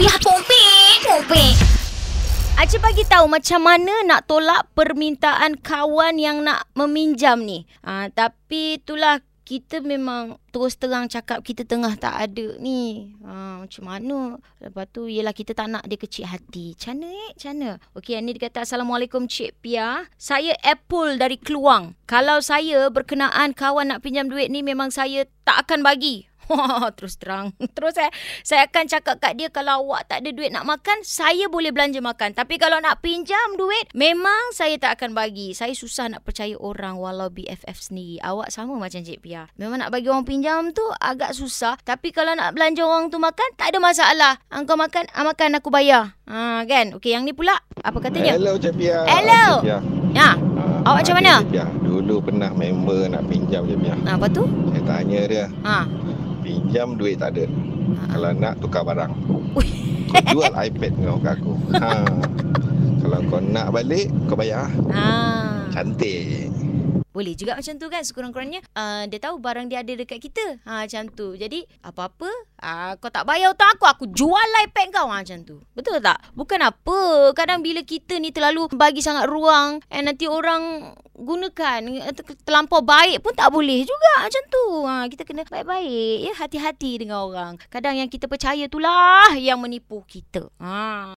Pihak pompek, pompek. Aja bagi tahu macam mana nak tolak permintaan kawan yang nak meminjam ni. Ha, tapi itulah kita memang terus terang cakap kita tengah tak ada ni. Ha, macam mana? Lepas tu ialah kita tak nak dia kecil hati. Macam mana eh? Macam mana? Okey, ni dia kata Assalamualaikum Cik Pia. Saya Apple dari Keluang. Kalau saya berkenaan kawan nak pinjam duit ni memang saya tak akan bagi. Wah, terus terang. Terus eh, saya akan cakap kat dia kalau awak tak ada duit nak makan, saya boleh belanja makan. Tapi kalau nak pinjam duit, memang saya tak akan bagi. Saya susah nak percaya orang walau BFF sendiri. Awak sama macam Cik Pia. Memang nak bagi orang pinjam tu agak susah. Tapi kalau nak belanja orang tu makan, tak ada masalah. Engkau makan, ah, makan aku bayar. Ha, kan? Okey, yang ni pula. Apa katanya? Hello Cik Pia. Hello. Cik Pia. Ya. Ah, Awak macam mana? Cik Pia. Dulu pernah member nak pinjam Cik Pia. Ha, apa tu? Saya tanya dia, Ha. Pinjam duit tak ada. Kalau nak tukar barang. Kau jual iPad kau kat aku. Ha. Kalau kau nak balik, kau bayar. Ha. Cantik. Boleh juga macam tu kan Sekurang-kurangnya. Uh, Dia tahu barang dia ada dekat kita. Ha, Macam tu. Jadi apa-apa uh, Kau tak bayar hutang aku Aku jual iPad kau. Ha, Macam tu. Betul tak? Bukan apa. Kadang bila kita ni terlalu Bagi sangat ruang And nanti orang Gunakan Terlampau baik pun tak boleh juga. Macam tu. Ha, Kita kena baik-baik ya. Hati-hati dengan orang. Kadang yang kita percaya tu lah Yang menipu kita. Ha.